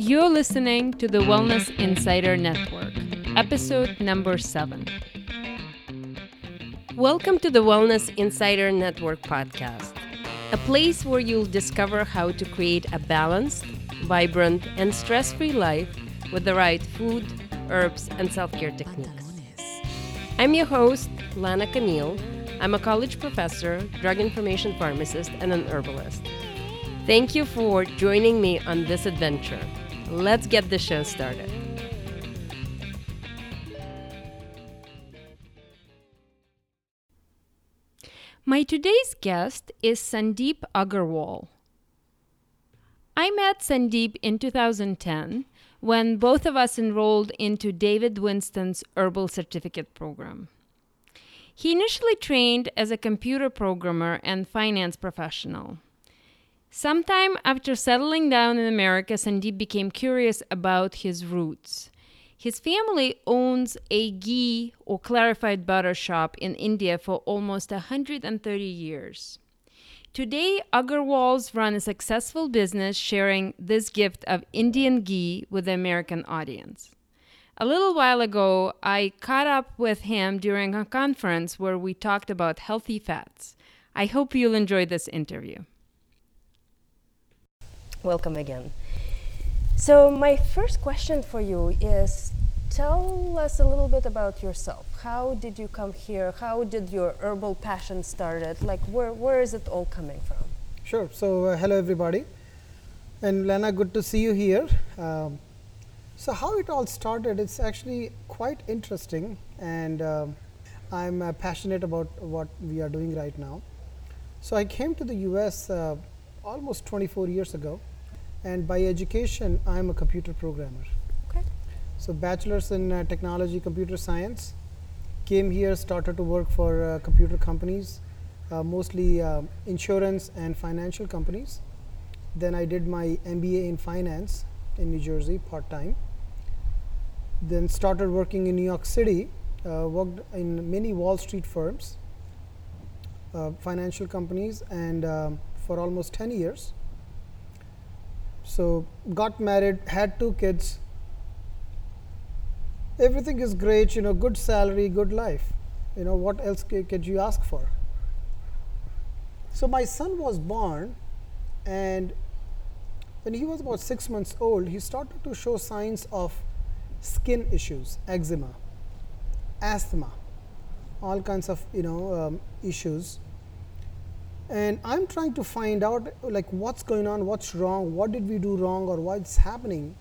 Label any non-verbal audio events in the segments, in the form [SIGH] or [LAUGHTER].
You're listening to the Wellness Insider Network, episode number seven. Welcome to the Wellness Insider Network podcast, a place where you'll discover how to create a balanced, vibrant, and stress free life with the right food, herbs, and self care techniques. I'm your host, Lana Camille. I'm a college professor, drug information pharmacist, and an herbalist. Thank you for joining me on this adventure. Let's get the show started. My today's guest is Sandeep Agarwal. I met Sandeep in 2010 when both of us enrolled into David Winston's Herbal Certificate Program. He initially trained as a computer programmer and finance professional. Sometime after settling down in America, Sandeep became curious about his roots. His family owns a ghee or clarified butter shop in India for almost 130 years. Today, Agarwals run a successful business sharing this gift of Indian ghee with the American audience. A little while ago, I caught up with him during a conference where we talked about healthy fats. I hope you'll enjoy this interview. Welcome again. So, my first question for you is tell us a little bit about yourself. How did you come here? How did your herbal passion started? Like, where, where is it all coming from? Sure. So, uh, hello everybody. And Lana, good to see you here. Um, so, how it all started, it's actually quite interesting, and um, I'm uh, passionate about what we are doing right now. So, I came to the US uh, almost 24 years ago, and by education, I'm a computer programmer. Okay. So, bachelor's in uh, technology, computer science. Came here, started to work for uh, computer companies, uh, mostly uh, insurance and financial companies. Then I did my MBA in finance in New Jersey part time. Then started working in New York City, uh, worked in many Wall Street firms, uh, financial companies, and um, for almost 10 years. So, got married, had two kids. Everything is great, you know, good salary, good life. You know, what else could you ask for? So, my son was born, and when he was about six months old, he started to show signs of skin issues, eczema, asthma, all kinds of you know um, issues. And I'm trying to find out like what's going on, what's wrong, what did we do wrong, or what's happening.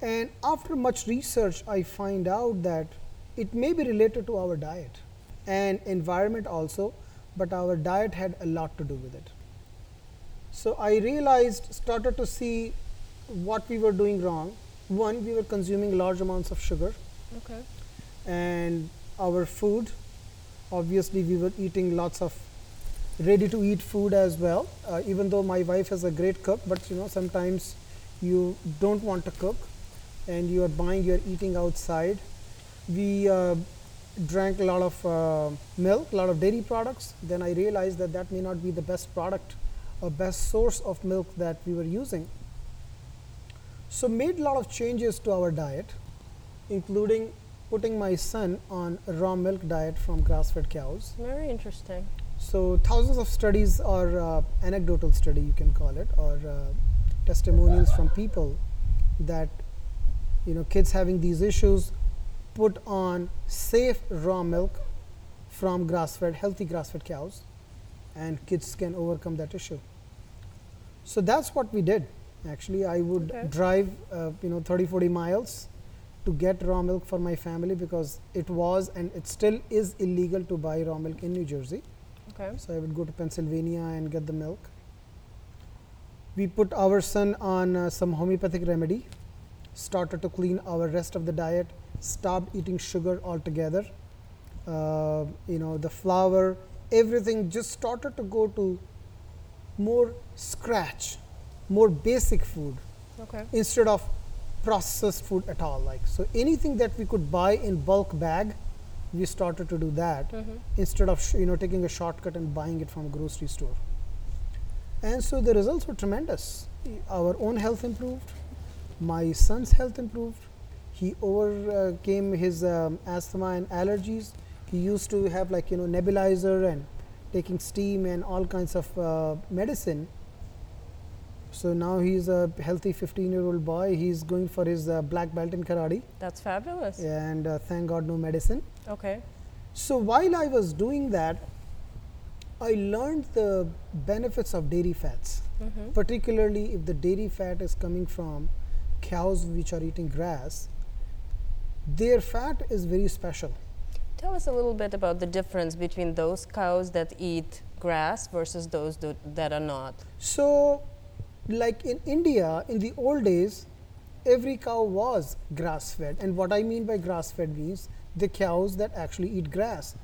And after much research, I find out that it may be related to our diet and environment also, but our diet had a lot to do with it. So I realized, started to see what we were doing wrong. One, we were consuming large amounts of sugar, Okay. and our food. Obviously, we were eating lots of ready to eat food as well. Uh, even though my wife is a great cook, but you know sometimes you don't want to cook, and you are buying, you are eating outside. We uh, drank a lot of uh, milk, a lot of dairy products. Then I realized that that may not be the best product or best source of milk that we were using. So made a lot of changes to our diet, including putting my son on raw milk diet from grass-fed cows. Very interesting. So thousands of studies or uh, anecdotal study you can call it or uh, testimonials from people that you know kids having these issues put on safe raw milk from grass-fed healthy grass-fed cows and kids can overcome that issue. So that's what we did. Actually, I would Okay. drive uh, you know 30 40 miles to get raw milk for my family because it was and it still is illegal to buy raw milk in New Jersey. Okay. So I would go to Pennsylvania and get the milk. We put our son on uh, some homeopathic remedy, started to clean our rest of the diet, stopped eating sugar altogether. Uh, you know, the flour, everything just started to go to more scratch, more basic food Okay. instead of processed food at all. Like so, anything that we could buy in bulk bag, we started to do that Mhm. instead of sh- you know taking a shortcut and buying it from a grocery store. And so the results were tremendous. Our own health improved, My son's health improved. He overcame his um, asthma and allergies. He used to have like you know nebulizer and taking steam and all kinds of uh, medicine. So now he's a healthy 15 year old boy. He's going for his uh, black belt in karate, That's fabulous. and uh, thank God no medicine. Okay. So while I was doing that, I learned the benefits of dairy fats, Mhm. particularly if the dairy fat is coming from cows which are eating grass. Their fat is very special. Tell us a little bit about the difference between those cows that eat grass versus those do- that are not. So, like in India, in the old days, every cow was grass fed. And what I mean by grass fed means the cows that actually eat grass.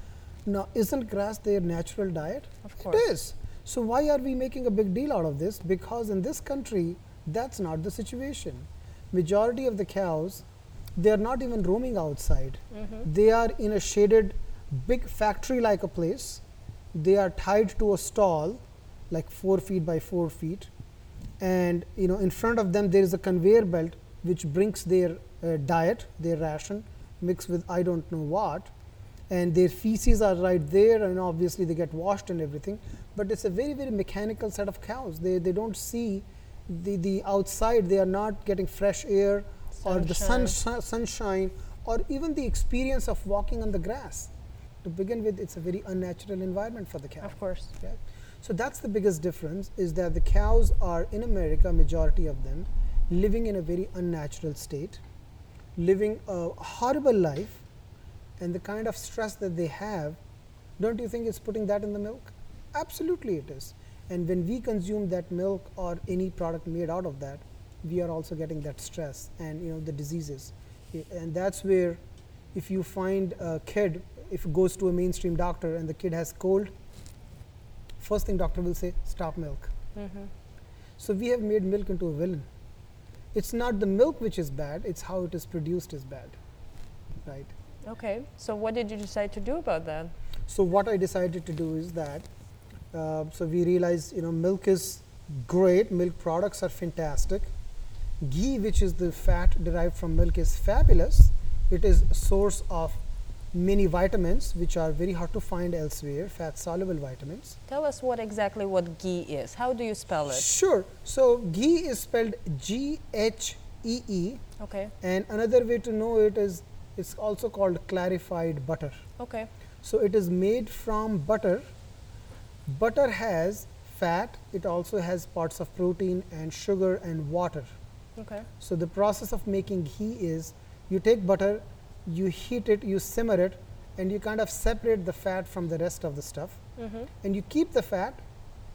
Now, isn't grass their natural diet? Of course. It is. So, why are we making a big deal out of this? Because in this country, that's not the situation. Majority of the cows, they are not even roaming outside. Mm-hmm. They are in a shaded, big factory like a place. They are tied to a stall, like four feet by four feet, and you know in front of them there is a conveyor belt which brings their uh, diet, their ration, mixed with I don't know what, and their feces are right there, and obviously they get washed and everything. But it's a very very mechanical set of cows. They they don't see the the outside. They are not getting fresh air or the sun Sunshine. sun- sunshine or even the experience of walking on the grass. To begin with, it's a very unnatural environment for the cow. Of course. Okay. So that's the biggest difference is that the cows are in America, majority of them, living in a very unnatural state, living a horrible life, and the kind of stress that they have, don't you think it's putting that in the milk? Absolutely it is. And when we consume that milk or any product made out of that, we are also getting that stress and you know the diseases. And that's where if you find a kid, if it goes to a mainstream doctor and the kid has cold, first thing doctor will say stop milk Mm-hmm. so we have made milk into a villain it's not the milk which is bad it's how it is produced is bad right Okay. So what did you decide to do about that? so what i decided to do is that uh, so we realized you know milk is great milk products are fantastic ghee which is the fat derived from milk is fabulous it is a source of many vitamins which are very hard to find elsewhere fat soluble vitamins Tell us what exactly what ghee is. How do you spell it? Sure. So ghee is spelled G H E E, Okay. and another way to know it is it's also called clarified butter. Okay. So it is made from butter. Butter has fat. It also has parts of protein and sugar and water. Okay. So the process of making ghee is you take butter, you heat it, you simmer it, and you kind of separate the fat from the rest of the stuff Mm-hmm. and you keep the fat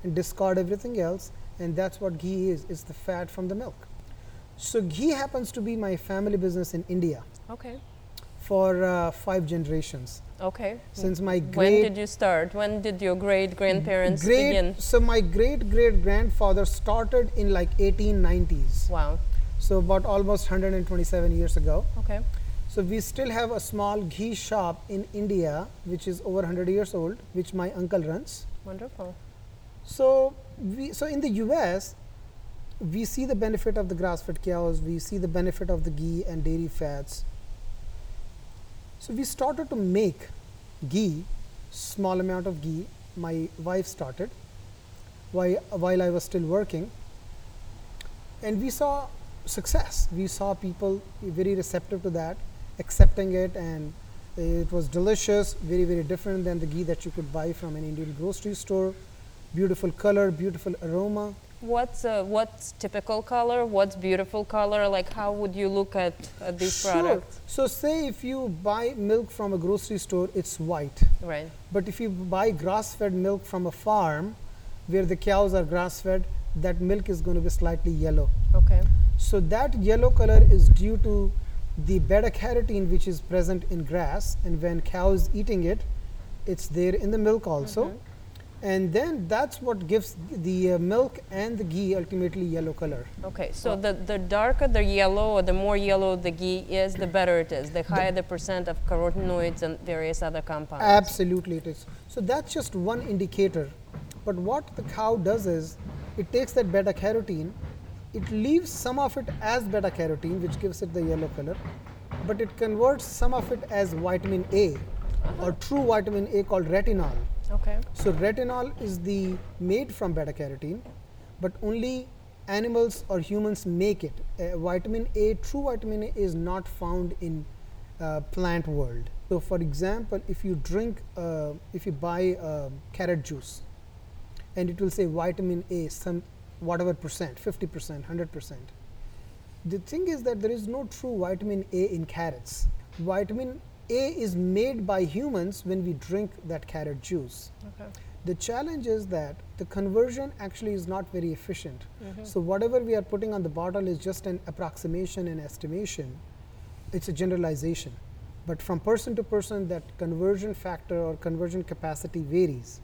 and discard everything else and that's what ghee is is the fat from the milk so ghee happens to be my family business in india Okay. for uh, five generations Okay. since my great when did you start? When did your great grandparents great begin? so my great great grandfather started in like 1890s Wow. so about almost 127 years ago Okay. So we still have a small ghee shop in India, which is over 100 years old, which my uncle runs. Wonderful. So we, so in the U.S., we see the benefit of the grass-fed cows. We see the benefit of the ghee and dairy fats. So we started to make ghee, small amount of ghee. My wife started while while I was still working, and we saw success. We saw people very receptive to that, accepting it, and it was delicious. Very very different than the ghee that you could buy from an Indian grocery store. Beautiful color, beautiful aroma. What's uh, what's typical color? What's beautiful color? Like how would you look at, at these sure. products? So say if you buy milk from a grocery store, it's white. Right. But if you buy grass-fed milk from a farm, where the cows are grass-fed, that milk is going to be slightly yellow. Okay. So that yellow color is due to the beta carotene which is present in grass, and when cows eating it, it's there in the milk also. And then that's what gives the uh, milk and the ghee ultimately yellow color. Okay. So the, the darker the yellow or the more yellow the ghee is, the better it is. The higher the percent of carotenoids and various other compounds. Absolutely, it is. So that's just one indicator. But what the cow does is, it takes that beta carotene it leaves some of it as beta carotene, which gives it the yellow color, but it converts some of it as vitamin A or true vitamin A called retinol. Okay. So retinol is the made from beta carotene, but only animals or humans make it. Uh, vitamin A, true vitamin A, is not found in uh, plant world. So, for example, if you drink, uh, if you buy uh, carrot juice, and it will say vitamin A, some whatever percent, 50 percent, 100 percent. The thing is that there is no true vitamin A in carrots. Vitamin A is made by humans when we drink that carrot juice. Okay. The challenge is that the conversion actually is not very efficient. Mm-hmm. So, whatever we are putting on the bottle is just an approximation and estimation, it's a generalization. But from person to person, that conversion factor or conversion capacity varies.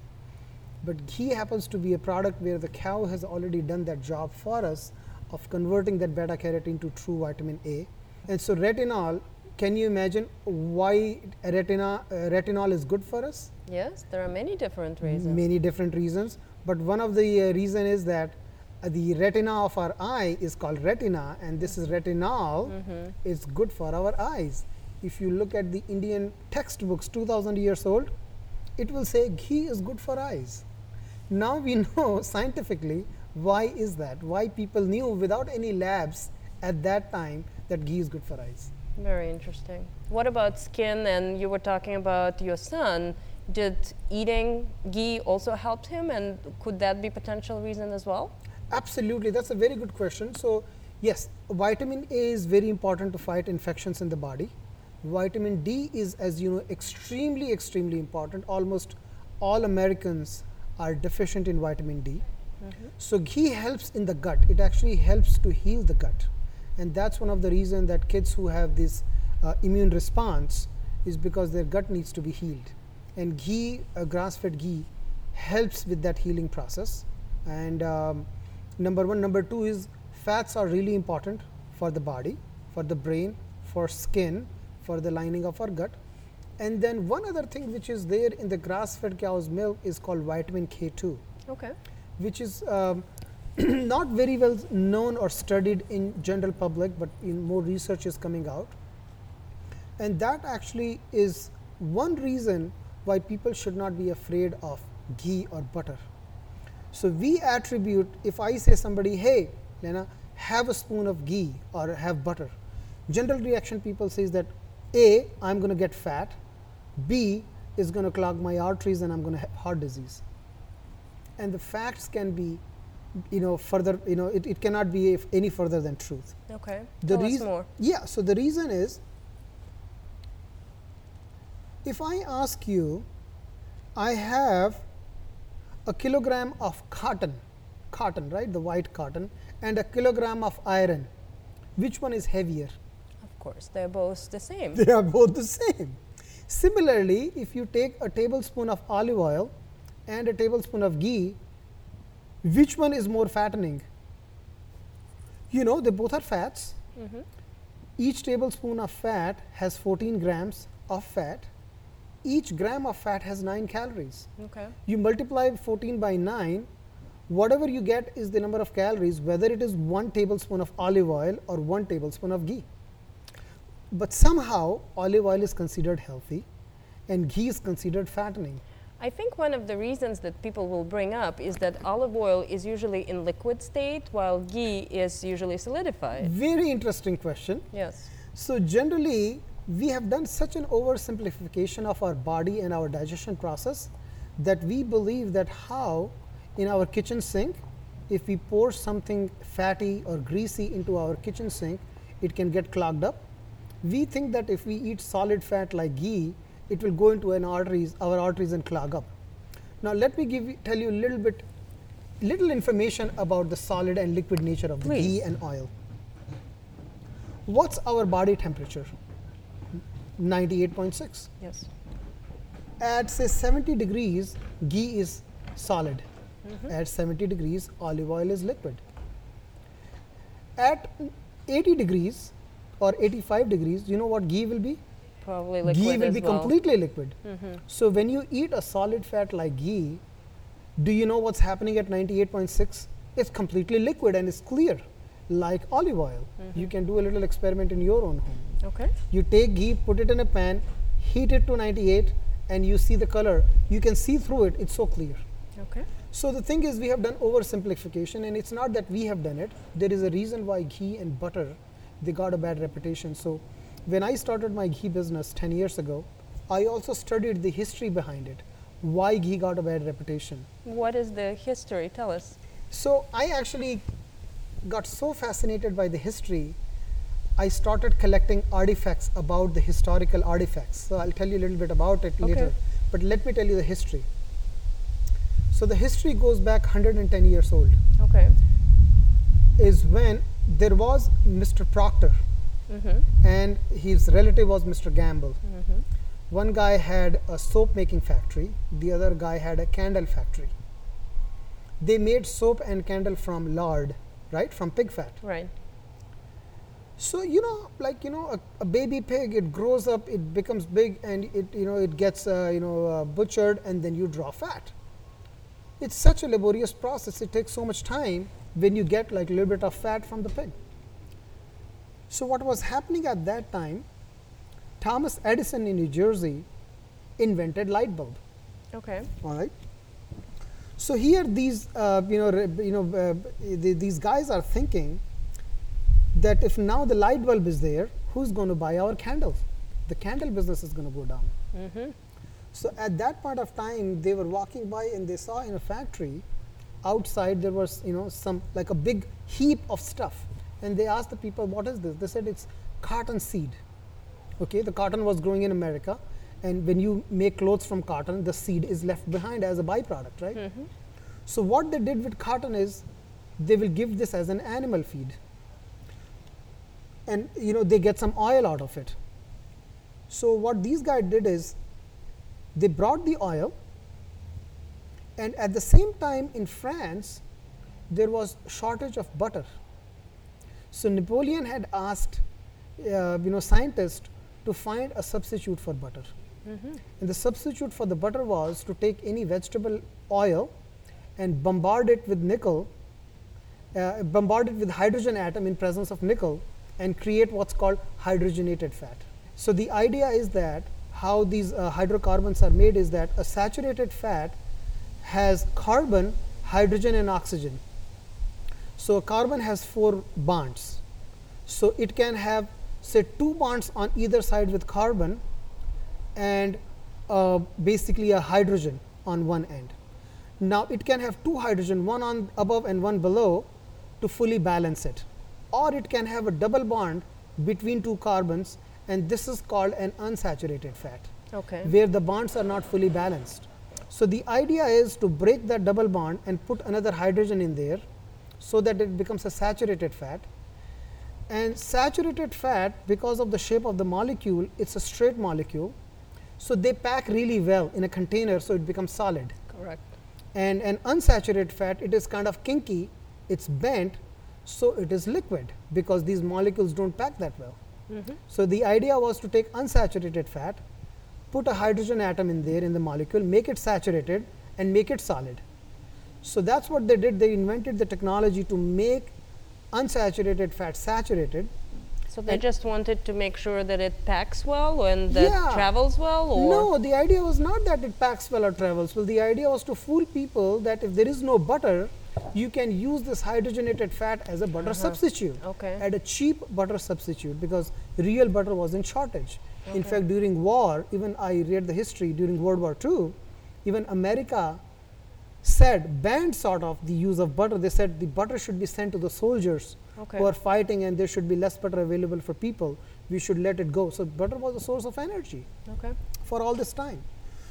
But ghee happens to be a product where the cow has already done that job for us of converting that beta carotene to true vitamin A. And so, retinol, can you imagine why retina, uh, retinol is good for us? Yes, there are many different reasons. many different reasons but one of the uh, reason is that uh, the retina of our eye is called retina and this is retinol it's good for our eyes if you look at the indian textbooks 2000 years old it will say ghee is good for eyes now we [LAUGHS] know scientifically why is that why people knew without any labs at that time that ghee is good for eyes Very interesting. What about skin? And you were talking about your son. Did eating ghee also help him? And could that be potential reason as well? Absolutely, that's a very good question. So, yes, vitamin A is very important to fight infections in the body. Vitamin D is, as you know, extremely, extremely important. Almost all Americans are deficient in vitamin D. So, ghee helps in the gut. It actually helps to heal the gut, and that's one of the reasons that kids who have this uh, immune response is because their gut needs to be healed. And ghee, uh, grass-fed ghee, helps with that healing process. And um, number one, number two is fats are really important for the body, for the brain, for skin, for the lining of our gut. And then one other thing which is there in the grass-fed cow's milk is called vitamin K2 Okay. which is um, [CLEARS THROAT] not very well known or studied in general public, but in more research is coming out. And that actually is one reason why people should not be afraid of ghee or butter. So we attribute, if I say somebody, hey, Lena, have a spoon of ghee or have butter, general reaction people says that A, I'm going to get fat, B is going to clog my arteries and I'm going to have heart disease and the facts can be you know further you know it, it cannot be if any further than truth Okay. the Tell reason more. yeah so the reason is if i ask you i have a kilogram of cotton cotton right the white cotton and a kilogram of iron which one is heavier Of course, they're both the same. they are both the same. Similarly, if you take a tablespoon of olive oil and a tablespoon of ghee, which one is more fattening? You know, they both are fats. Mm-hmm. Each tablespoon of fat has 14 grams of fat. Each gram of fat has 9 calories. Okay. You multiply 14 by 9, whatever you get is the number of calories, whether it is one tablespoon of olive oil or one tablespoon of ghee. But somehow, olive oil is considered healthy and ghee is considered fattening. I think one of the reasons that people will bring up is that olive oil is usually in liquid state while ghee is usually solidified. Very interesting question. Yes. So, generally, we have done such an oversimplification of our body and our digestion process that we believe that how in our kitchen sink, if we pour something fatty or greasy into our kitchen sink, it can get clogged up. We think that if we eat solid fat like ghee, it will go into an arteries, our arteries and clog up. Now, let me give you, tell you a little bit, little information about the solid and liquid nature of the ghee and oil. What's our body temperature? 98.6. Yes. At say 70 degrees, ghee is solid. Mm-hmm. At 70 degrees, olive oil is liquid. At 80 degrees or 85 degrees, you know what ghee will be? Probably liquid ghee will be well. completely liquid. Mm-hmm. So when you eat a solid fat like ghee, do you know what's happening at 98.6? It's completely liquid and it's clear. like olive oil. Mm-hmm. You can do a little experiment in your own home. Okay. You take ghee, put it in a pan, heat it to 98, and you see the color. You can see through it, it's so clear. Okay. So the thing is, we have done oversimplification, and it's not that we have done it. There is a reason why ghee and butter they got a bad reputation. So when I started my ghee business 10 years ago, I also studied the history behind it, why ghee got a bad reputation. What is the history? Tell us. So I actually got so fascinated by the history, I started collecting artifacts about the historical artifacts. So I'll tell you a little bit about it Okay. later. But let me tell you the history. So the history goes back 110 years old. Okay. Is when there was Mr. Procter Mm-hmm. and his relative was Mr. Gamble. Mm-hmm. One guy had a soap making factory, the other guy had a candle factory. They made soap and candle from lard, right? From pig fat. Right. So you know, like you know, a, a baby pig, it grows up, it becomes big, and it you know it gets uh, you know uh, butchered, and then you draw fat. It's such a laborious process. It takes so much time when you get like a little bit of fat from the pig. So what was happening at that time? Thomas Edison in New Jersey invented light bulb. Okay. All right. So here, these uh, you know you know uh, the, these guys are thinking that if now the light bulb is there, who's going to buy our candles? The candle business is going to go down. Mm-hmm. So at that point of time, they were walking by and they saw in a factory outside there was you know some like a big heap of stuff, and they asked the people, "What is this?" They said it's cotton seed. Okay, the cotton was growing in America, and when you make clothes from cotton, the seed is left behind as a byproduct, right? Mm-hmm. So what they did with cotton is they will give this as an animal feed, and you know they get some oil out of it. So what these guys did is they brought the oil, and at the same time in France, there was shortage of butter. So Napoleon had asked, uh, you know, scientists to find a substitute for butter. And the substitute for the butter was to take any vegetable oil and bombard it with nickel, uh, bombard it with hydrogen atom in presence of nickel, and create what's called hydrogenated fat. So the idea is that how these uh, hydrocarbons are made is that a saturated fat has carbon, hydrogen, and oxygen. So carbon has four bonds. So it can have say two bonds on either side with carbon and uh, basically a hydrogen on one end. Now it can have two hydrogen, one on above and one below to fully balance it. Or it can have a double bond between two carbons and this is called an unsaturated fat Okay. where the bonds are not fully balanced. So the idea is to break that double bond and put another hydrogen in there so that it becomes a saturated fat. And saturated fat, because of the shape of the molecule, it's a straight molecule. So they pack really well in a container so it becomes solid. Correct. And an unsaturated fat, it is kind of kinky, it's bent, so it is liquid because these molecules don't pack that well. Mm-hmm. So the idea was to take unsaturated fat, put a hydrogen atom in there in the molecule, make it saturated, and make it solid. So that's what they did. They invented the technology to make unsaturated fat saturated. So they just wanted to make sure that it packs well and that Yeah. travels well, or No, the idea was not that it packs well or travels well. The idea was to fool people that if there is no butter, you can use this hydrogenated fat as a butter uh-huh. substitute. Okay. At a cheap butter substitute because real butter was in shortage. In fact, during war, even I read the history during World War II, even America said banned sort of the use of butter. They said the butter should be sent to the soldiers Okay. who are fighting, and there should be less butter available for people. We should let it go. So butter was a source of energy okay, for all this time.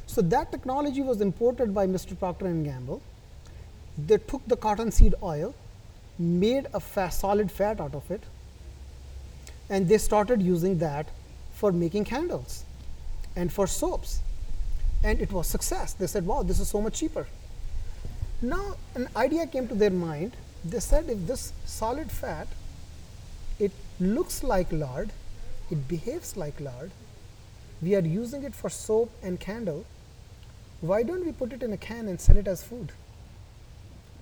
So that technology was imported by Mr. Procter and Gamble. They took the cottonseed oil, made a fa- solid fat out of it, and they started using that for making candles and for soaps. And it was success. They said, "Wow, this is so much cheaper." Now an idea came to their mind. They said, if this solid fat, it looks like lard, it behaves like lard, we are using it for soap and candle, why don't we put it in a can and sell it as food?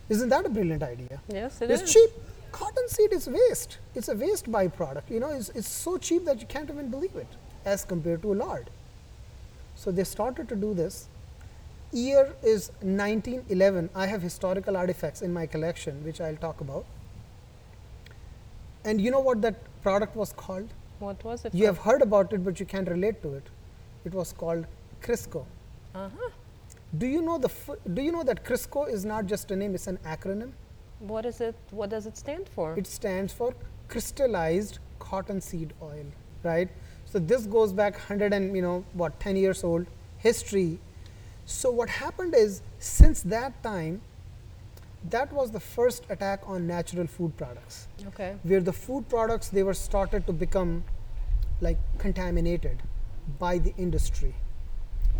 Isn't that a brilliant idea? yes, it it's is. cheap. Cottonseed is waste. It's a waste byproduct. You know, it's, it's so cheap that you can't even believe it as compared to lard. So they started to do this. Year is 1911. I have historical artifacts in my collection, which I'll talk about. And you know what that product was called? What was it? You have heard about it, but you can't relate to it. It was called Crisco. Uh-huh. Do you know the? F- do you know that Crisco is not just a name; it's an acronym. What is it? What does it stand for? It stands for crystallized cottonseed oil, right? So this goes back 100 and you know what 10 years old history. So what happened is since that time, that was the first attack on natural food products, okay. where the food products they were started to become like contaminated by the industry.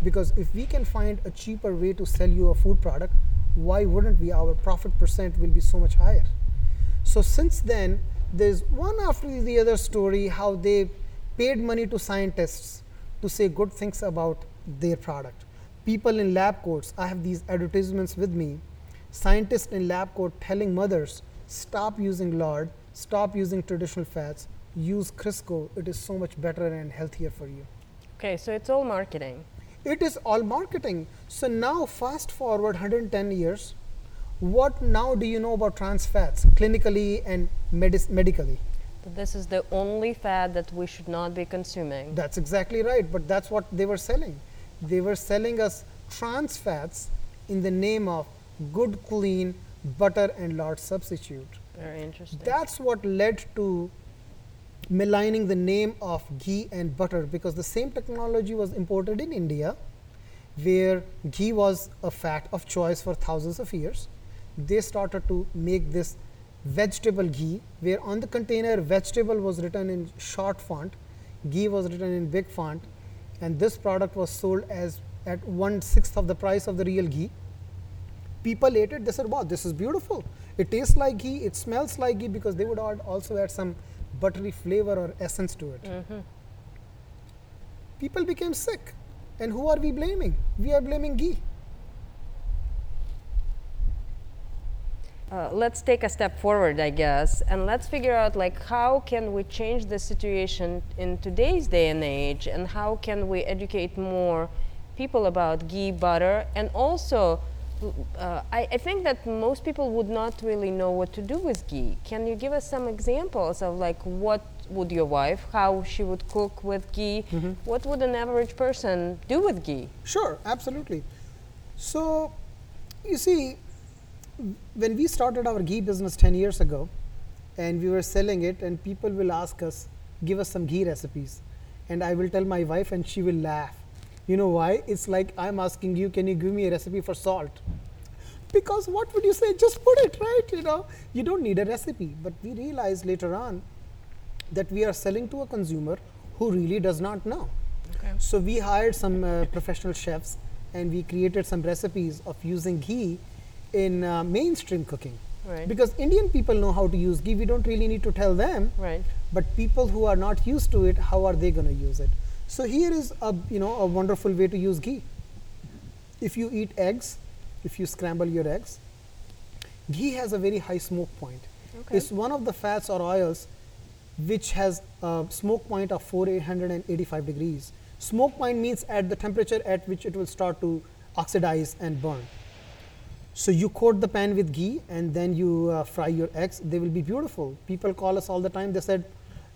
Because if we can find a cheaper way to sell you a food product, why wouldn't we? Our profit percent will be so much higher. So since then, there's one after the other story how they paid money to scientists to say good things about their product. People in lab coats, I have these advertisements with me. Scientists in lab coat telling mothers, stop using lard, stop using traditional fats, use Crisco. It is so much better and healthier for you. Okay, so it's all marketing. It is all marketing. So now, fast forward 110 years, what now do you know about trans fats clinically and medis- medically? This is the only fat that we should not be consuming. That's exactly right, but that's what they were selling. They were selling us trans fats in the name of good, clean butter and lard substitute. Very interesting. That's what led to maligning the name of ghee and butter because the same technology was imported in India, where ghee was a fat of choice for thousands of years. They started to make this vegetable ghee, where on the container vegetable was written in short font, ghee was written in big font, and this product was sold as at one sixth of the price of the real ghee. People ate it. They said wow this is beautiful. It tastes like ghee. It smells like ghee because they would also add some buttery flavor or essence to it. People became sick. And who are we blaming? We are blaming ghee. Uh, let's take a step forward, I guess, and let's figure out like how can we change the situation in today's day and age, and how can we educate more people about ghee, butter, and also. Uh, I, I think that most people would not really know what to do with ghee. Can you give us some examples of like what would your wife, how she would cook with ghee? What would an average person do with ghee? Sure, absolutely. So, you see, when we started our ghee business 10 years ago and we were selling it, and people will ask us, give us some ghee recipes. And I will tell my wife, and she will laugh. You know why? It's like I'm asking you, can you give me a recipe for salt? Because what would you say? Just put it, right? You know, you don't need a recipe. But we realized later on that we are selling to a consumer who really does not know. Okay. So we hired some uh, professional chefs and we created some recipes of using ghee in uh, mainstream cooking. Right. Because Indian people know how to use ghee, we don't really need to tell them. Right. But people who are not used to it, how are they going to use it? So here is a you know a wonderful way to use ghee. If you eat eggs, if you scramble your eggs, ghee has a very high smoke point. Okay. It's one of the fats or oils which has a smoke point of 4885 degrees. Smoke point means at the temperature at which it will start to oxidize and burn. So you coat the pan with ghee and then you uh, fry your eggs. They will be beautiful. People call us all the time. They said,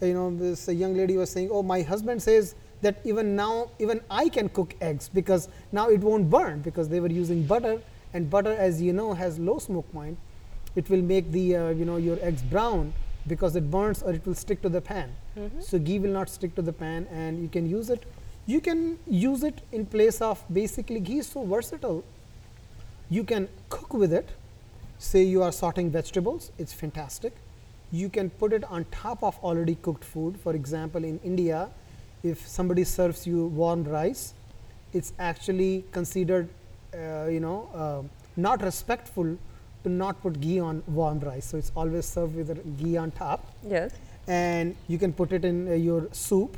you know, this young lady was saying, oh, my husband says that even now, even I can cook eggs because now it won't burn because they were using butter and butter, as you know, has low smoke point. It will make the, uh, you know, your eggs brown because it burns or it will stick to the pan. So ghee will not stick to the pan and you can use it. You can use it in place of basically ghee is so versatile you can cook with it say you are sorting vegetables it's fantastic you can put it on top of already cooked food for example in india if somebody serves you warm rice it's actually considered uh, you know uh, not respectful to not put ghee on warm rice. So it's always served with a ghee on top. Yes. and you can put it in uh, your soup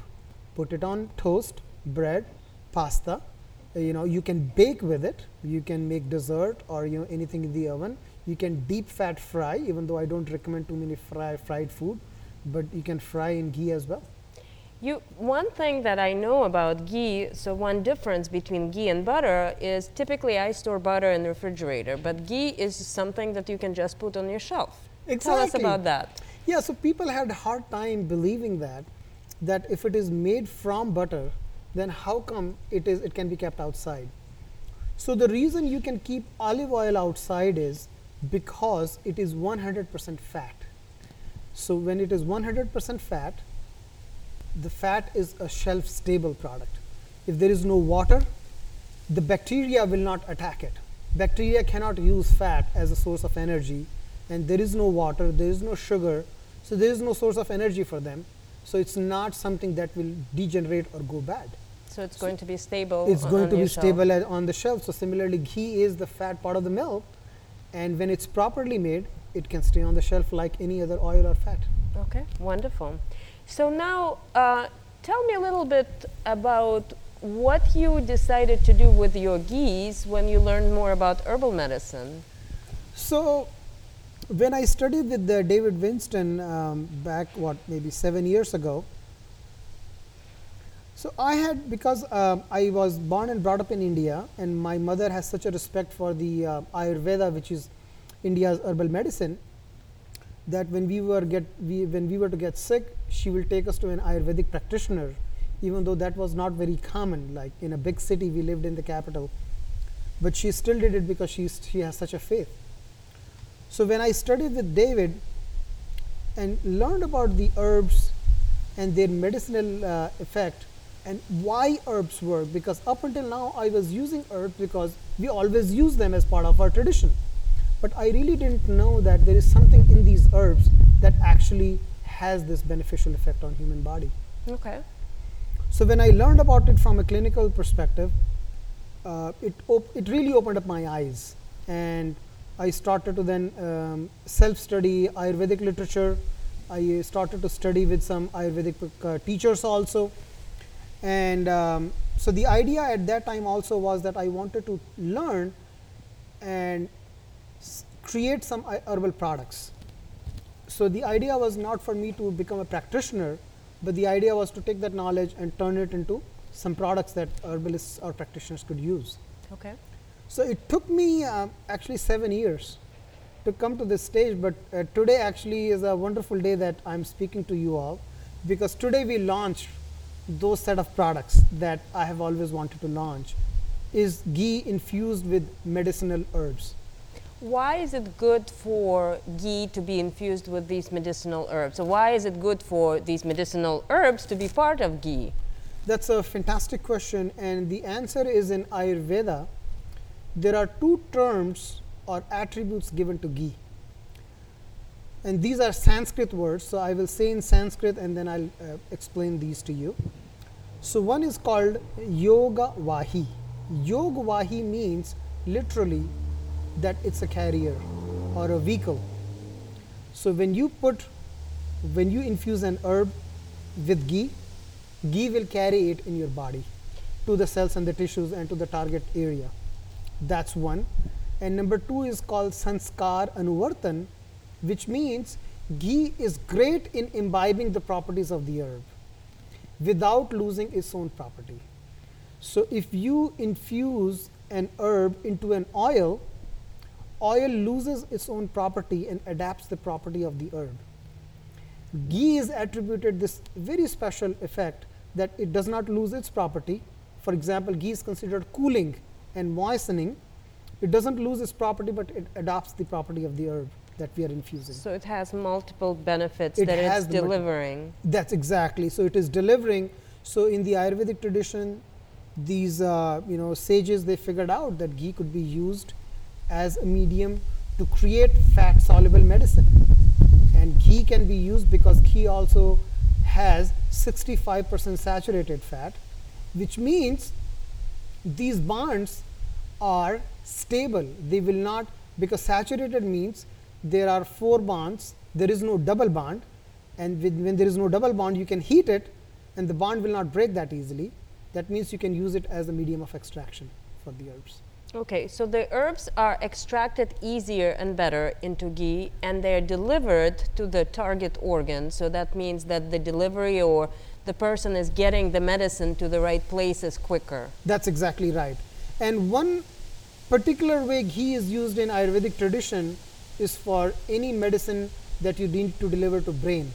put it on toast bread pasta. Uh, you know you can bake with it. You can make dessert or you know anything in the oven. You can deep fat fry, even though I don't recommend too many fry, fried food, but you can fry in ghee as well. You, one thing that I know about ghee, so one difference between ghee and butter is typically I store butter in the refrigerator, but ghee is something that you can just put on your shelf. Tell us about that. Yeah, so people had a hard time believing that that if it is made from butter, then how come it is it can be kept outside? So the reason you can keep olive oil outside is because it is 100% fat. So when it is 100% fat, the fat is a shelf stable product. If there is no water, the bacteria will not attack it. Bacteria cannot use fat as a source of energy, and there is no water, there is no sugar, so there is no source of energy for them. So it's not something that will degenerate or go bad. So it's going to be stable. It's going to be shelf. stable on the shelf. So similarly, ghee is the fat part of the milk, and when it's properly made, it can stay on the shelf like any other oil or fat. Okay, wonderful. So now, uh, tell me a little bit about what you decided to do with your ghees when you learned more about herbal medicine. So, when I studied with uh, David Winston um, back, what, maybe seven years ago, so I had, because um, I was born and brought up in India, and my mother has such a respect for the uh, Ayurveda, which is India's herbal medicine, that when we were get we, when we were to get sick, she will take us to an Ayurvedic practitioner, even though that was not very common. Like in a big city, we lived in the capital, but she still did it because she she has such a faith. So when I studied with David and learned about the herbs and their medicinal uh, effect and why herbs work, because up until now I was using herbs because we always use them as part of our tradition. But I really didn't know that there is something in these herbs that actually has this beneficial effect on human body. Okay. So when I learned about it from a clinical perspective, uh, it op- it really opened up my eyes, and I started to then um, self-study Ayurvedic literature. I started to study with some Ayurvedic uh, teachers also, and um, so the idea at that time also was that I wanted to learn and create some herbal products. So the idea was not for me to become a practitioner, but the idea was to take that knowledge and turn it into some products that herbalists or practitioners could use. Okay. So it took me uh, actually seven years to come to this stage, but uh, today actually is a wonderful day that I'm speaking to you all because today we launched those set of products that I have always wanted to launch is ghee infused with medicinal herbs. Why is it good for ghee to be infused with these medicinal herbs? So why is it good for these medicinal herbs to be part of ghee? That's a fantastic question, and the answer is in Ayurveda. There are two terms or attributes given to ghee, and these are Sanskrit words. So I will say in Sanskrit, and then I'll uh, explain these to you. So one is called Yoga Vahi. Yoga Vahi means literally that it's a carrier or a vehicle. So when you put, when you infuse an herb with ghee, ghee will carry it in your body to the cells and the tissues and to the target area. That's one. And number two is called sanskar anuvartan, which means ghee is great in imbibing the properties of the herb without losing its own property. So if you infuse an herb into an oil, oil loses its own property and adapts the property of the herb. Ghee is attributed this very special effect that it does not lose its property. For example, ghee is considered cooling and moistening. It doesn't lose its property, but it adopts the property of the herb that we are infusing. So it has multiple benefits It that has it's delivering. That's exactly. So it is delivering. So in the Ayurvedic tradition, these uh, you know sages they figured out that ghee could be used as a medium to create fat soluble medicine, and ghee can be used because ghee also has 65% saturated fat, which means these bonds are stable. They will not because saturated means there are four bonds. There is no double bond, and with, when there is no double bond, you can heat it, and the bond will not break that easily. That means you can use it as a medium of extraction for the herbs. Okay, so the herbs are extracted easier and better into ghee and they're delivered to the target organ. So that means that the delivery or the person is getting the medicine to the right places quicker. That's exactly right. And one particular way ghee is used in Ayurvedic tradition is for any medicine that you need to deliver to brain.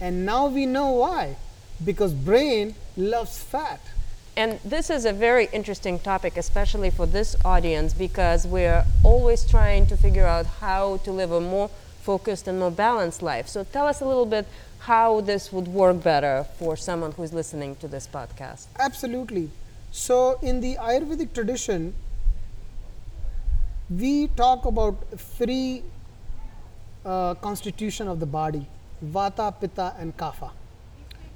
And now we know why. Because brain loves fat. And this is a very interesting topic, especially for this audience, because we're always trying to figure out how to live a more focused and more balanced life. So tell us a little bit how this would work better for someone who's listening to this podcast. Absolutely. So, in the Ayurvedic tradition, we talk about three uh, constitution of the body vata pitta and kapha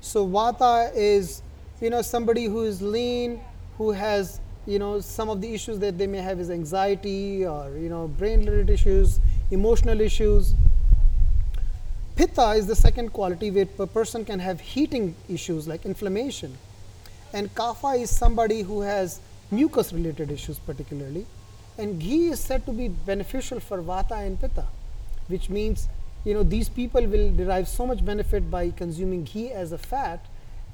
so vata is you know somebody who is lean who has you know some of the issues that they may have is anxiety or you know brain related issues emotional issues. Pitta is the second quality where a person can have heating issues like inflammation. And kapha is somebody who has mucus related issues particularly. And ghee is said to be beneficial for vata and pitta which means you know these people will derive so much benefit by consuming ghee as a fat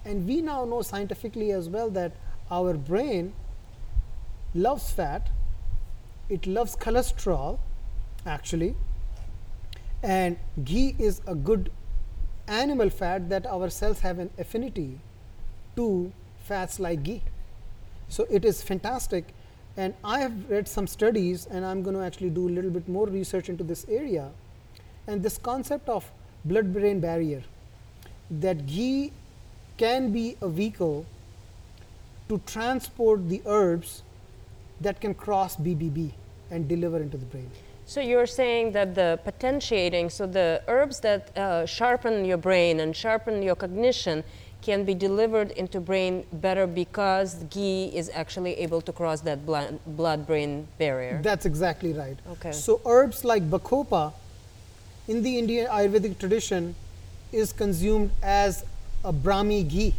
and we now know scientifically as well that our brain loves fat it loves cholesterol actually and ghee is a good animal fat that our cells have an affinity to fats like ghee so it is fantastic and I have read some studies and I'm going to actually do a little bit more research into this area. And this concept of blood brain barrier, that ghee can be a vehicle to transport the herbs that can cross BBB and deliver into the brain. So you're saying that the potentiating, so the herbs that uh, sharpen your brain and sharpen your cognition, can be delivered into brain better because ghee is actually able to cross that blood brain barrier. That's exactly right. Okay. So herbs like bacopa in the Indian Ayurvedic tradition is consumed as a Brahmi ghee.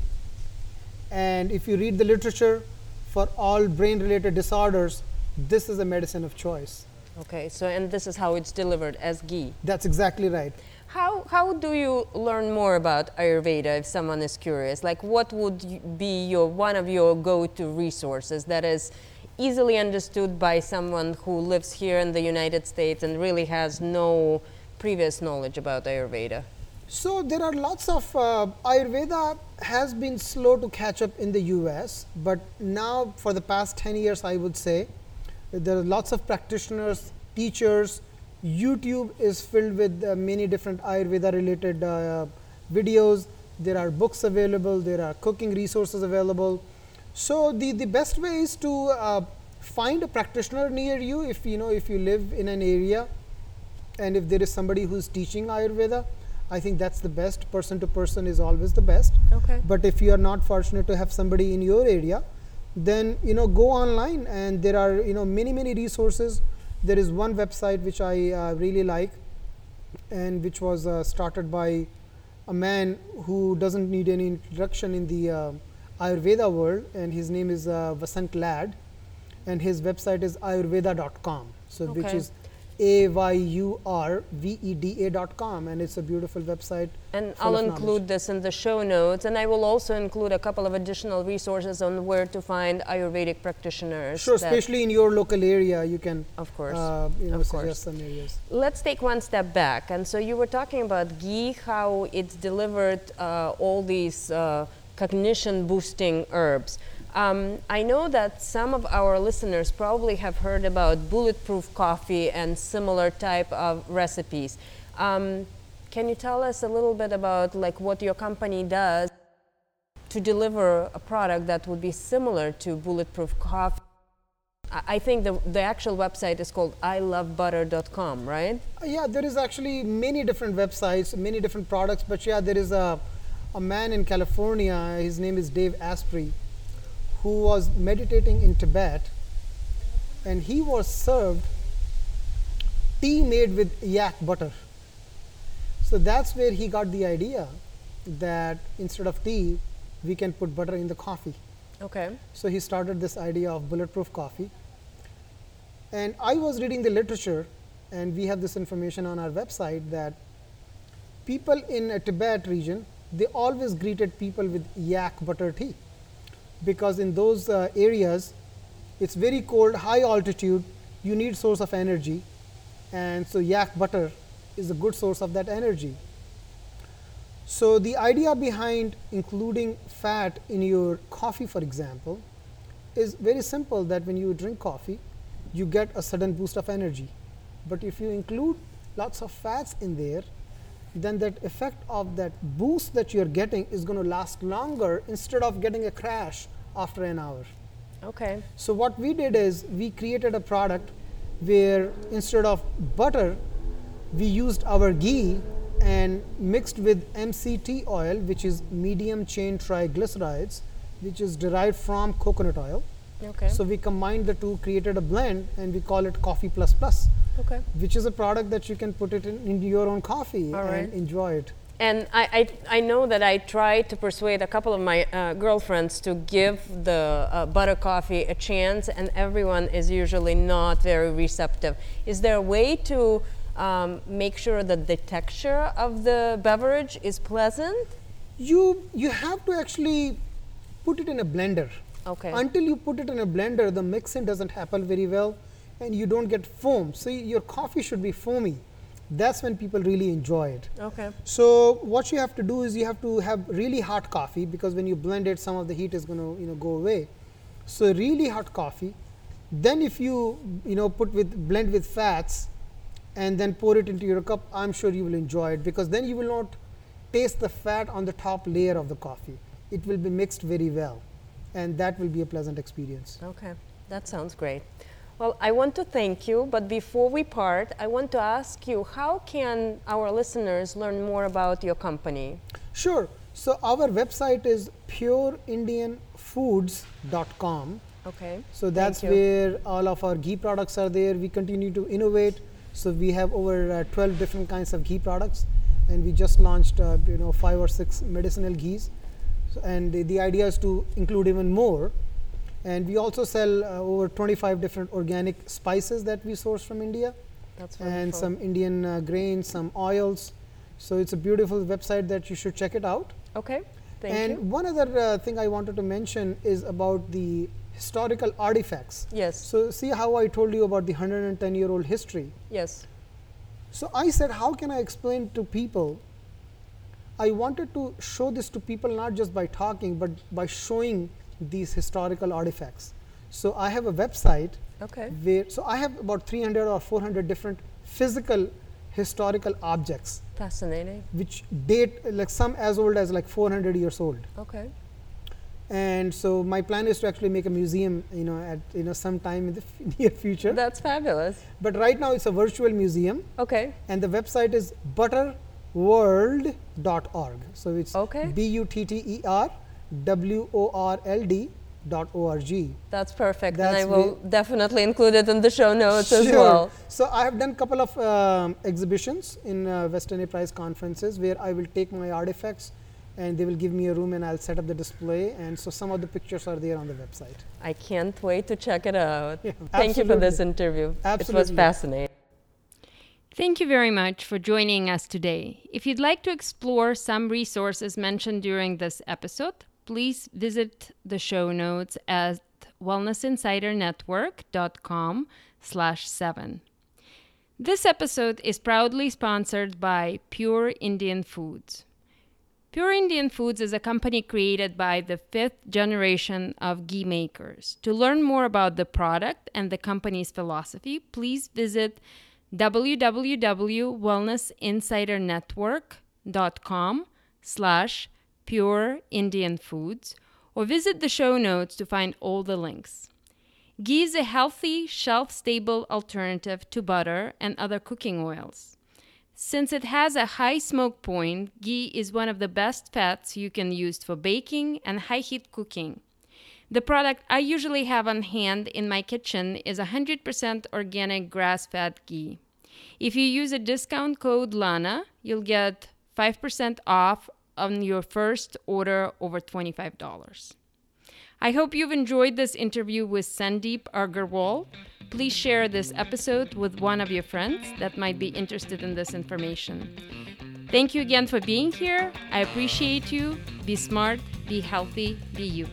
And if you read the literature for all brain related disorders, this is a medicine of choice. Okay, so and this is how it's delivered as ghee. That's exactly right. How, how do you learn more about Ayurveda if someone is curious? Like, what would be your one of your go-to resources that is easily understood by someone who lives here in the United States and really has no previous knowledge about Ayurveda? So there are lots of uh, Ayurveda has been slow to catch up in the U.S., but now for the past 10 years, I would say there are lots of practitioners, teachers, YouTube is filled with uh, many different Ayurveda related uh, videos. There are books available, there are cooking resources available. So, the, the best way is to uh, find a practitioner near you if you know if you live in an area and if there is somebody who is teaching Ayurveda. I think that's the best. Person to person is always the best. Okay. But if you are not fortunate to have somebody in your area, then you know go online and there are you know many many resources there is one website which I uh, really like and which was uh, started by a man who doesn't need any introduction in the uh, Ayurveda world and his name is uh, Vasant Lad and his website is ayurveda.com so okay. which is a-Y-U-R-V-E-D-A.com and it's a beautiful website. And I'll include this in the show notes and I will also include a couple of additional resources on where to find Ayurvedic practitioners. Sure, especially in your local area you can of course, uh, you know, of suggest course. some areas. Let's take one step back and so you were talking about ghee, how it's delivered uh, all these uh, cognition boosting herbs. Um, I know that some of our listeners probably have heard about bulletproof coffee and similar type of recipes. Um, can you tell us a little bit about like what your company does to deliver a product that would be similar to bulletproof coffee? I think the, the actual website is called ilovebutter.com, right? Uh, yeah, there is actually many different websites, many different products, but yeah, there is a, a man in California, his name is Dave Asprey who was meditating in Tibet and he was served tea made with yak butter. So that's where he got the idea that instead of tea, we can put butter in the coffee. Okay. So he started this idea of bulletproof coffee. And I was reading the literature, and we have this information on our website that people in a Tibet region they always greeted people with yak butter tea because in those uh, areas it's very cold, high altitude, you need source of energy, and so yak butter is a good source of that energy. So the idea behind including fat in your coffee, for example, is very simple that when you drink coffee, you get a sudden boost of energy. But if you include lots of fats in there, then that effect of that boost that you're getting is going to last longer instead of getting a crash after an hour. Okay. So what we did is we created a product where instead of butter, we used our ghee and mixed with MCT oil, which is medium chain triglycerides, which is derived from coconut oil. Okay. So we combined the two, created a blend, and we call it Coffee Plus Plus, okay. which is a product that you can put it in, into your own coffee All and right. enjoy it. And I, I, I know that I tried to persuade a couple of my uh, girlfriends to give the uh, butter coffee a chance, and everyone is usually not very receptive. Is there a way to um, make sure that the texture of the beverage is pleasant? You you have to actually put it in a blender. Okay. Until you put it in a blender, the mixing doesn't happen very well, and you don't get foam. So your coffee should be foamy. That's when people really enjoy it. Okay. So what you have to do is you have to have really hot coffee because when you blend it, some of the heat is going to you know go away. So really hot coffee. Then if you you know put with blend with fats, and then pour it into your cup, I'm sure you will enjoy it because then you will not taste the fat on the top layer of the coffee. It will be mixed very well, and that will be a pleasant experience. Okay, that sounds great. Well, I want to thank you, but before we part, I want to ask you how can our listeners learn more about your company? Sure. So our website is pureindianfoods.com. Okay. So that's where all of our ghee products are there. We continue to innovate. So we have over uh, 12 different kinds of ghee products, and we just launched uh, you know five or six medicinal ghees. So, and the, the idea is to include even more. And we also sell uh, over 25 different organic spices that we source from India, That's and some Indian uh, grains, some oils. So it's a beautiful website that you should check it out. Okay. Thank and you. And one other uh, thing I wanted to mention is about the historical artifacts. Yes. So see how I told you about the 110 year old history. Yes. So I said, how can I explain to people? I wanted to show this to people not just by talking, but by showing these historical artifacts. So I have a website Okay. where, so I have about 300 or 400 different physical historical objects, Fascinating. which date like some as old as like 400 years old. Okay. and so my plan is to actually make a museum you know at you know some time in the f- [LAUGHS] near future That's fabulous. but right now it's a virtual museum Okay. and the website is butterworld.org so it's Okay. b u t t e r w o r l d dot org That's perfect. That's and I will definitely include it in the show notes as Sure. well. So I have done a couple of um, exhibitions in uh, Weston A. Price conferences where I will take my artifacts and they will give me a room and I'll set up the display. And so some of the pictures are there on the website. I can't wait to check it out. Yeah, Thank you for this absolutely. interview. It was fascinating. Thank you very much for joining us today. If you'd like to explore some resources mentioned during this episode, please visit the show notes at wellnessinsidernetwork.com slash 7. This episode is proudly sponsored by Pure Indian Foods. Pure Indian Foods is a company created by the fifth generation of ghee makers. To learn more about the product and the company's philosophy, please visit www.wellnessinsidernetwork.com slash pure Indian foods or visit the show notes to find all the links. Ghee is a healthy, shelf-stable alternative to butter and other cooking oils. Since it has a high smoke point, ghee is one of the best fats you can use for baking and high heat cooking. The product I usually have on hand in my kitchen is 100% organic grass fed ghee. If you use a discount code LANA, you'll get 5% off on your first order over $25. I hope you've enjoyed this interview with Sandeep Agarwal, Please share this episode with one of your friends that might be interested in this information. Thank you again for being here. I appreciate you. Be smart, be healthy, be you.